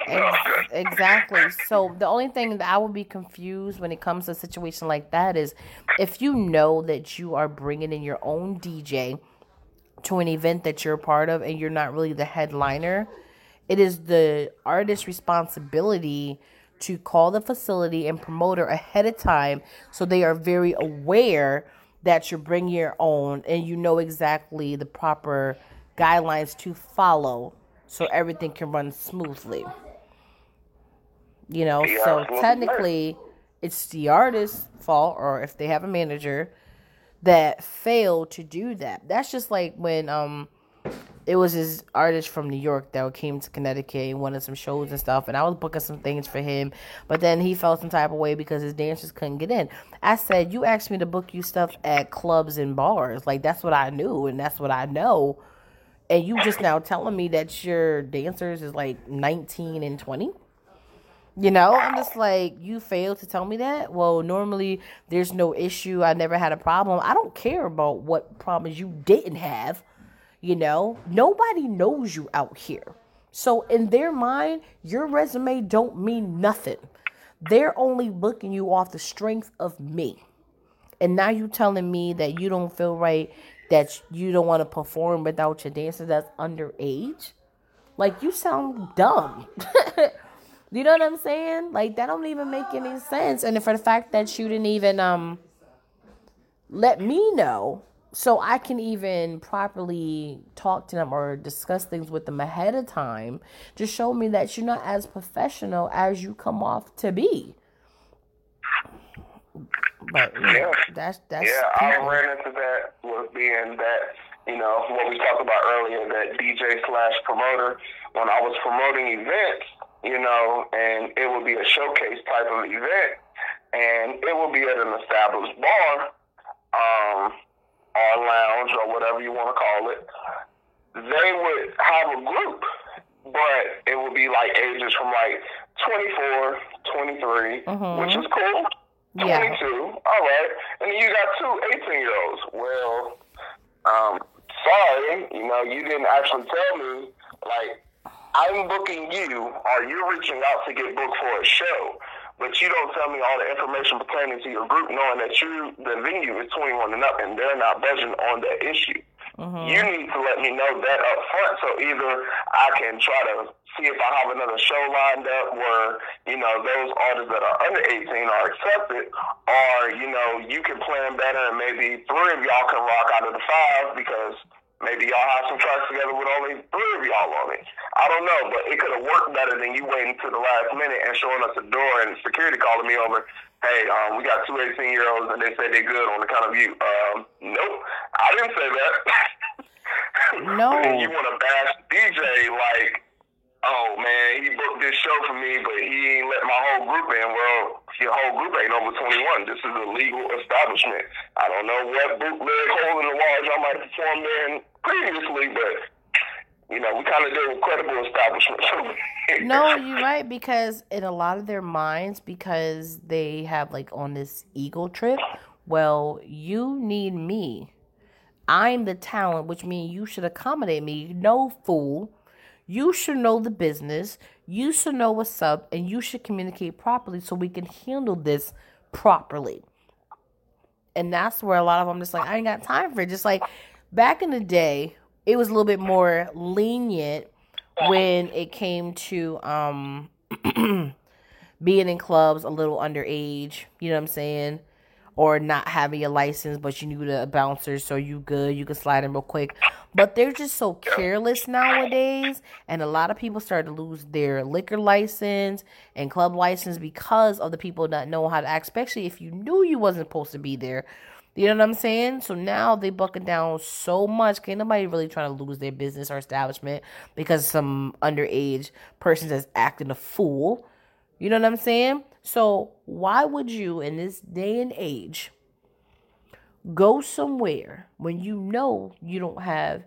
exactly. So the only thing that I would be confused when it comes to a situation like that is if you know that you are bringing in your own DJ to an event that you're a part of and you're not really the headliner, it is the artist's responsibility to call the facility and promoter ahead of time so they are very aware that you're bringing your own and you know exactly the proper guidelines to follow so everything can run smoothly. You know, so technically it's the artist's fault or if they have a manager that failed to do that. That's just like when um it was this artist from New York that came to Connecticut and wanted some shows and stuff, and I was booking some things for him, but then he felt some type of way because his dancers couldn't get in. I said, "You asked me to book you stuff at clubs and bars, like that's what I knew and that's what I know." and you just now telling me that your dancers is like 19 and 20 you know i'm just like you failed to tell me that well normally there's no issue i never had a problem i don't care about what problems you didn't have You know, nobody knows you out here. So in their mind, your resume don't mean nothing. They're only booking you off the strength of me. And now you telling me that you don't feel right, that you don't want to perform without your dancer that's underage? Like you sound dumb. you know what I'm saying? Like that don't even make any sense. And for the fact that you didn't even um let me know so I can even properly talk to them or discuss things with them ahead of time to show me that you're not as professional as you come off to be. But yeah, that's that's
yeah. I ran into that was being that you know what we talked about earlier that DJ slash promoter when I was promoting events, you know, and it would be a showcase type of event, and it would be at an established bar um, or lounge or whatever you want to call it, they would have a group, but it would be like ages from like 24, 23, mm-hmm. which is cool. 22, yeah. all right. And then you got two 18 year olds. Well, um, sorry, you know, you didn't actually tell me, like, I'm booking you, or you're reaching out to get booked for a show but you don't tell me all the information pertaining to your group, knowing that you the venue is 21 and up, and they're not budging on that issue. Mm-hmm. You need to let me know that up front, so either I can try to see if I have another show lined up where you know those artists that are under 18 are accepted, or you know you can plan better, and maybe three of y'all can rock out of the five because Maybe y'all have some tracks together with only three of y'all on it. I don't know, but it could have worked better than you waiting to the last minute and showing us the door and security calling me over. Hey, um, we got two 18 year olds and they say they're good on the kind of view. Um, nope, I didn't say that.
no.
you want to bash DJ like, oh man, he booked this show for me, but he ain't let my whole group in. Well, your whole group ain't over 21. This is a legal establishment. I don't know what bootleg hole in the walls y'all might perform in previously, but you know, we kind of deal with credible establishments.
no, you're right because in a lot of their minds, because they have like on this ego trip. Well, you need me. I'm the talent, which means you should accommodate me. No fool. You should know the business. You should know what's up, and you should communicate properly so we can handle this properly. And that's where a lot of them just like, I ain't got time for it. Just like back in the day, it was a little bit more lenient when it came to um being in clubs a little underage, you know what I'm saying? Or not having a license, but you knew the bouncer, so you good, you could slide in real quick. But they're just so careless nowadays, and a lot of people start to lose their liquor license and club license because of the people not know how to act, especially if you knew you wasn't supposed to be there you know what I'm saying? So now they bucking down so much. Can't nobody really trying to lose their business or establishment because some underage person that's acting a fool. You know what I'm saying? So why would you in this day and age go somewhere when you know you don't have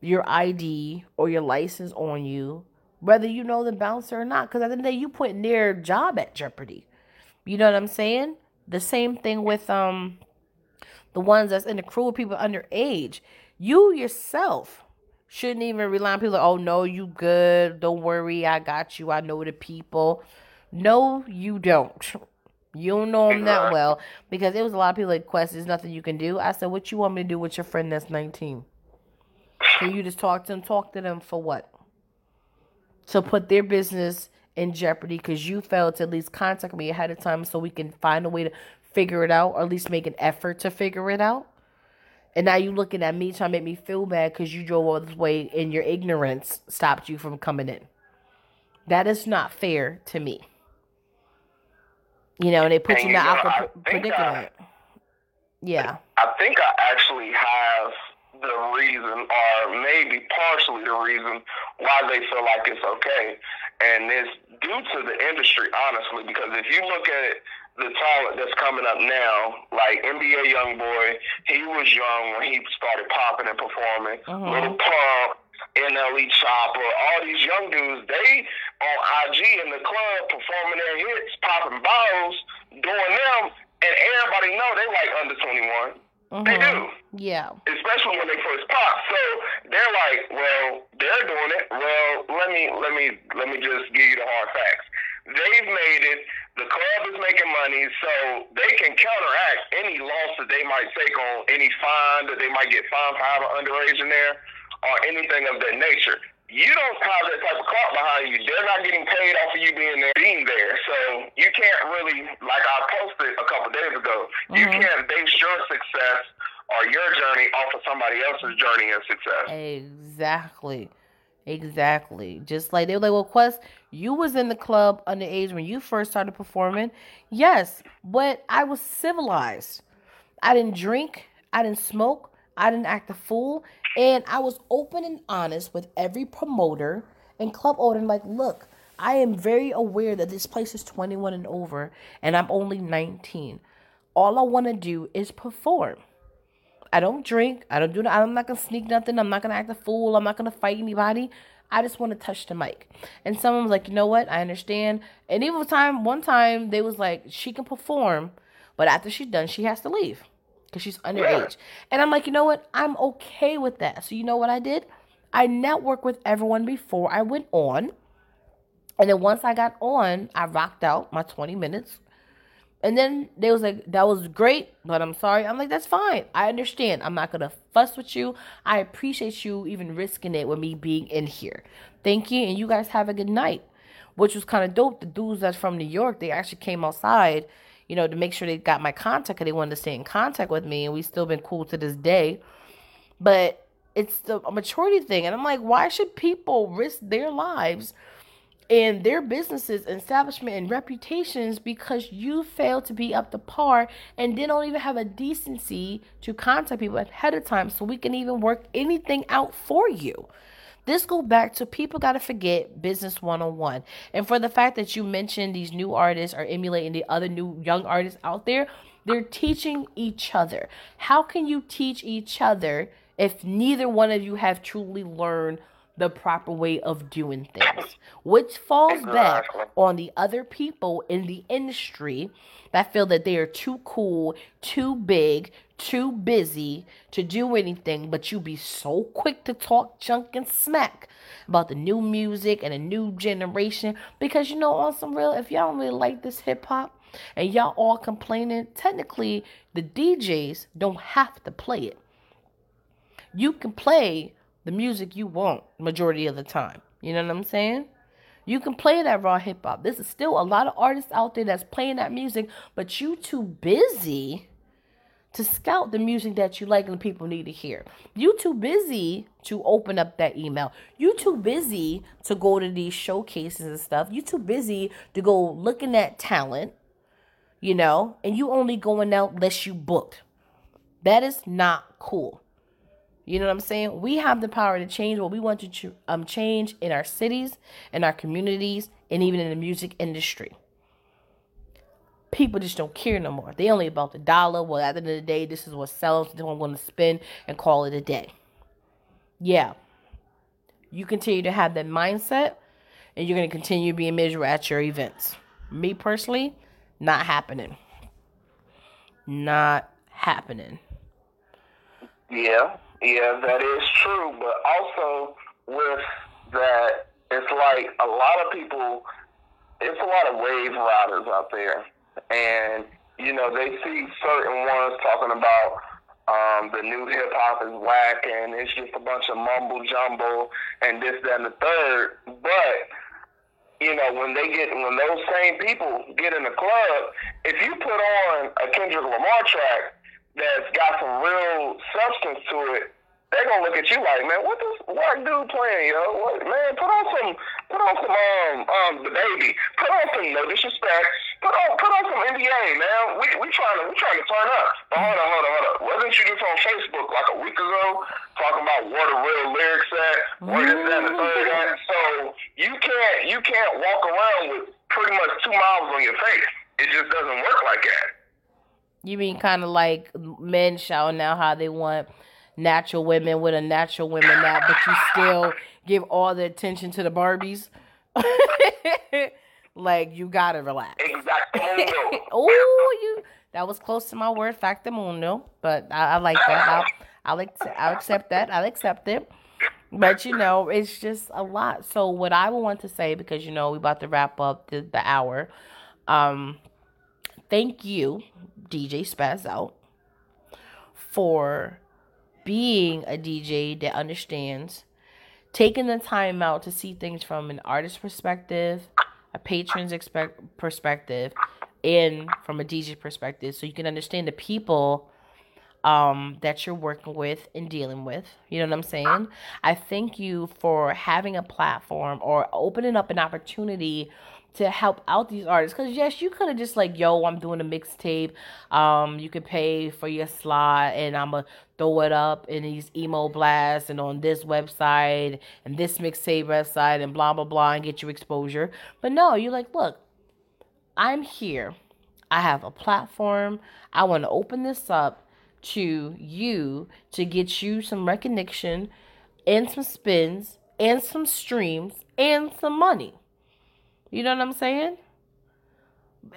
your ID or your license on you, whether you know the bouncer or not? Because at the end of the day, you putting their job at jeopardy. You know what I'm saying? The same thing with um the ones that's in the crew of people underage. You yourself shouldn't even rely on people like, oh no, you good. Don't worry, I got you. I know the people. No, you don't. You don't know them that well because it was a lot of people like, Quest, there's nothing you can do. I said, what you want me to do with your friend that's 19? Can you just talk to them? Talk to them for what? To put their business in jeopardy because you failed to at least contact me ahead of time so we can find a way to figure it out, or at least make an effort to figure it out. And now you looking at me trying to make me feel bad because you drove all this way and your ignorance stopped you from coming in. That is not fair to me. You know, and they put and you in an awkward predicament. I, yeah.
I think I actually have the reason, or maybe partially the reason, why they feel like it's okay. And it's due to the industry, honestly, because if you look at the talent that's coming up now, like NBA YoungBoy, he was young when he started popping and performing. Uh-huh. Lil Pump, NLE Choppa, all these young dudes, they on IG in the club performing their hits, popping bottles, doing them, and everybody know they like under 21. Mm-hmm. They do.
Yeah.
Especially when they first pop. So they're like, well, they're doing it. Well, let me let me let me just give you the hard facts. They've made it. The club is making money, so they can counteract any loss that they might take on any fine that they might get fined for having underage in there or anything of that nature. You don't have that type of clout behind you. They're not getting paid off of you being there, being there. So you can't really, like I posted a couple days ago, mm-hmm. you can't base your success or your journey off of somebody else's journey and success.
Exactly. Exactly. Just like they were like, well, Quest, you was in the club underage when you first started performing. Yes, but I was civilized. I didn't drink. I didn't smoke. I didn't act a fool. And I was open and honest with every promoter and club owner. Like, look, I am very aware that this place is 21 and over, and I'm only 19. All I want to do is perform. I don't drink. I don't do. I'm not gonna sneak nothing. I'm not gonna act a fool. I'm not gonna fight anybody. I just want to touch the mic. And someone was like, you know what? I understand. And even time, one time they was like, she can perform, but after she's done, she has to leave because she's underage. And I'm like, you know what? I'm okay with that. So you know what I did? I networked with everyone before I went on. And then once I got on, I rocked out my 20 minutes. And then they was like, that was great, but I'm sorry. I'm like, that's fine. I understand. I'm not gonna fuss with you. I appreciate you even risking it with me being in here. Thank you, and you guys have a good night. Which was kind of dope. The dudes that's from New York, they actually came outside, you know, to make sure they got my contact because they wanted to stay in contact with me, and we've still been cool to this day. But it's the maturity thing, and I'm like, why should people risk their lives? and their businesses, establishment, and reputations because you fail to be up to par and then don't even have a decency to contact people ahead of time so we can even work anything out for you. This go back to people got to forget business 101. And for the fact that you mentioned these new artists are emulating the other new young artists out there, they're teaching each other. How can you teach each other if neither one of you have truly learned the proper way of doing things, which falls back on the other people in the industry that feel that they are too cool, too big, too busy to do anything, but you be so quick to talk junk and smack about the new music and a new generation because you know on some real if y'all don't really like this hip hop and y'all all complaining, technically the DJs don't have to play it. You can play the music you want majority of the time. You know what I'm saying? You can play that raw hip hop. This is still a lot of artists out there that's playing that music, but you too busy to scout the music that you like and people need to hear. You too busy to open up that email. You too busy to go to these showcases and stuff. You too busy to go looking at talent, you know, and you only going out unless you booked. That is not cool. You know what I'm saying? We have the power to change what we want to um, change in our cities, in our communities, and even in the music industry. People just don't care no more. They only about the dollar. Well, at the end of the day, this is what sells. This is I'm going to spend and call it a day. Yeah. You continue to have that mindset, and you're going to continue being miserable at your events. Me personally, not happening. Not happening.
Yeah. Yeah, that is true. But also with that, it's like a lot of people. It's a lot of wave riders out there, and you know they see certain ones talking about um, the new hip hop is whack and it's just a bunch of mumble jumble and this, that, and the third. But you know, when they get when those same people get in the club, if you put on a Kendrick Lamar track that's got some real substance to it, they're gonna look at you like, man, what this white dude playing, yo? What, man, put on some, put on some, um, um, the baby, put on some, no disrespect, put on, put on some NBA, man. We we trying to we trying to turn up. But hold on, hold on, hold on. Wasn't you just on Facebook like a week ago talking about where the real lyrics at, where this, and the third at? So you can't you can't walk around with pretty much two miles on your face. It just doesn't work like that.
You mean kind of like men shouting out how they want natural women with a natural women nap, but you still give all the attention to the Barbies? like you gotta relax.
Exactly.
oh, you that was close to my word factamundo, but I, I like that. I'll, I'll, I'll accept that. I'll accept it. but you know, it's just a lot. So what I want to say, because you know we about to wrap up the, the hour, um, thank you, DJ Spazz Out, for being a DJ that understands, taking the time out to see things from an artist perspective, a patron's expect perspective, and from a DJ perspective, so you can understand the people um, that you're working with and dealing with. You know what I'm saying? I thank you for having a platform or opening up an opportunity to help out these artists. Cause yes, you could have just like, yo, I'm doing a mixtape. Um, you could pay for your slot and I'ma throw it up in these emo blasts and on this website and this mixtape website and blah blah blah and get your exposure. But no, you're like, look, I'm here. I have a platform. I want to open this up to you to get you some recognition and some spins and some streams and some money. You know what I'm saying?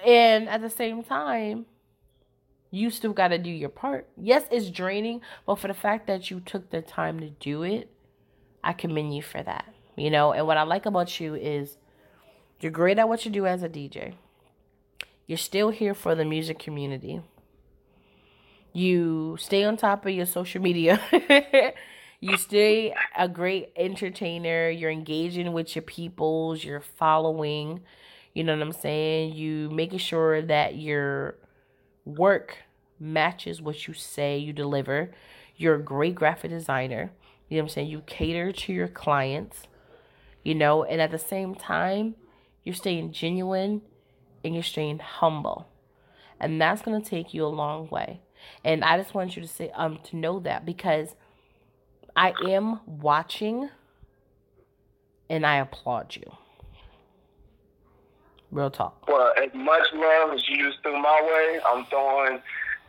And at the same time, you still got to do your part. Yes, it's draining, but for the fact that you took the time to do it, I commend you for that. You know, and what I like about you is you're great at what you do as a DJ. You're still here for the music community. You stay on top of your social media. you stay a great entertainer. You're engaging with your peoples. You're following. You know what I'm saying? You making sure that your work matches what you say you deliver. You're a great graphic designer. You know what I'm saying? You cater to your clients. You know, and at the same time, you're staying genuine and you're staying humble. And that's going to take you a long way. And I just want you to say um to know that because I am watching and I applaud you. Real talk.
Well, as much love as you just threw my way, I'm throwing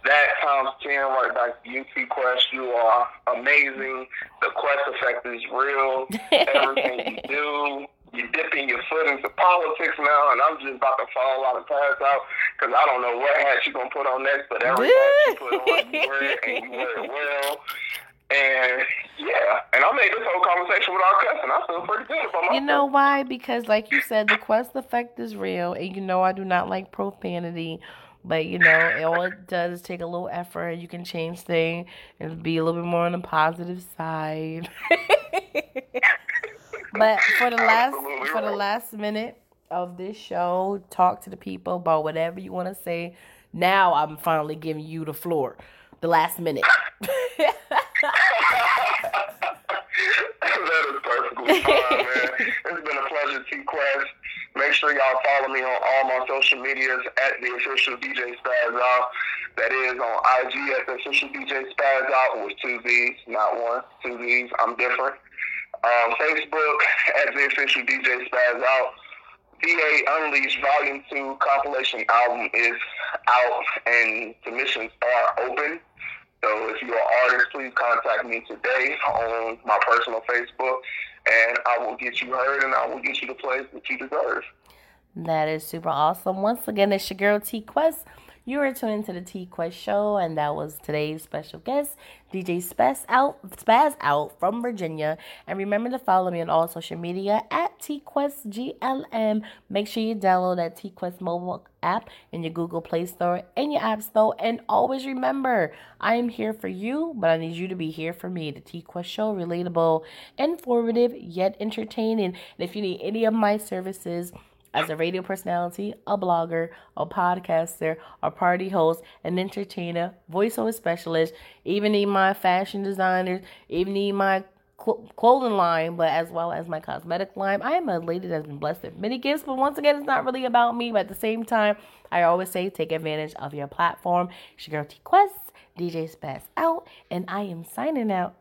that times 10 right back to you, Quest. You are amazing. The Quest effect is real. Everything you do, you're dipping your foot into politics now, and I'm just about to fall out of pass out because I don't know what hat you're going to put on next, but every hat you put on, you wear it, and you wear it well. And yeah, and I made this whole conversation without cussing. I feel pretty good about myself.
You know why? Because, like you said, the Quest effect is real, and you know I do not like profanity. But you know, all it does is take a little effort. You can change things and be a little bit more on the positive side. but for the last
Absolutely
for the last minute of this show, talk to the people about whatever you want to say. Now I'm finally giving you the floor. The last minute.
that is perfectly fine, man. It's been a pleasure, Quest. Make sure y'all follow me on all my social medias at the official DJ Spazz Out. That is on IG at the official DJ Spazz Out with two V's, not one, two V's. I'm different. Um, Facebook at the official DJ Spazz Out. DA Unleashed Volume 2 compilation album is out and submissions are open. So if you're an artist, please contact me today on my personal Facebook and I will get you heard and I will get you the place that you deserve.
That is super awesome. Once again, it's your girl T Quest. You are tuned into the T Quest show, and that was today's special guest, DJ Spazz out Spazz out from Virginia. And remember to follow me on all social media at T Quest GLM. Make sure you download that T Quest mobile app in your Google Play Store and your App Store. And always remember, I am here for you, but I need you to be here for me. The T Quest show, relatable, informative, yet entertaining. And if you need any of my services, as a radio personality, a blogger, a podcaster, a party host, an entertainer, voiceover specialist, even need my fashion designers, even need my clothing line, but as well as my cosmetic line. I am a lady that's been blessed with many gifts, but once again, it's not really about me. But at the same time, I always say take advantage of your platform. It's your girl T Quest, DJ Spazz out, and I am signing out.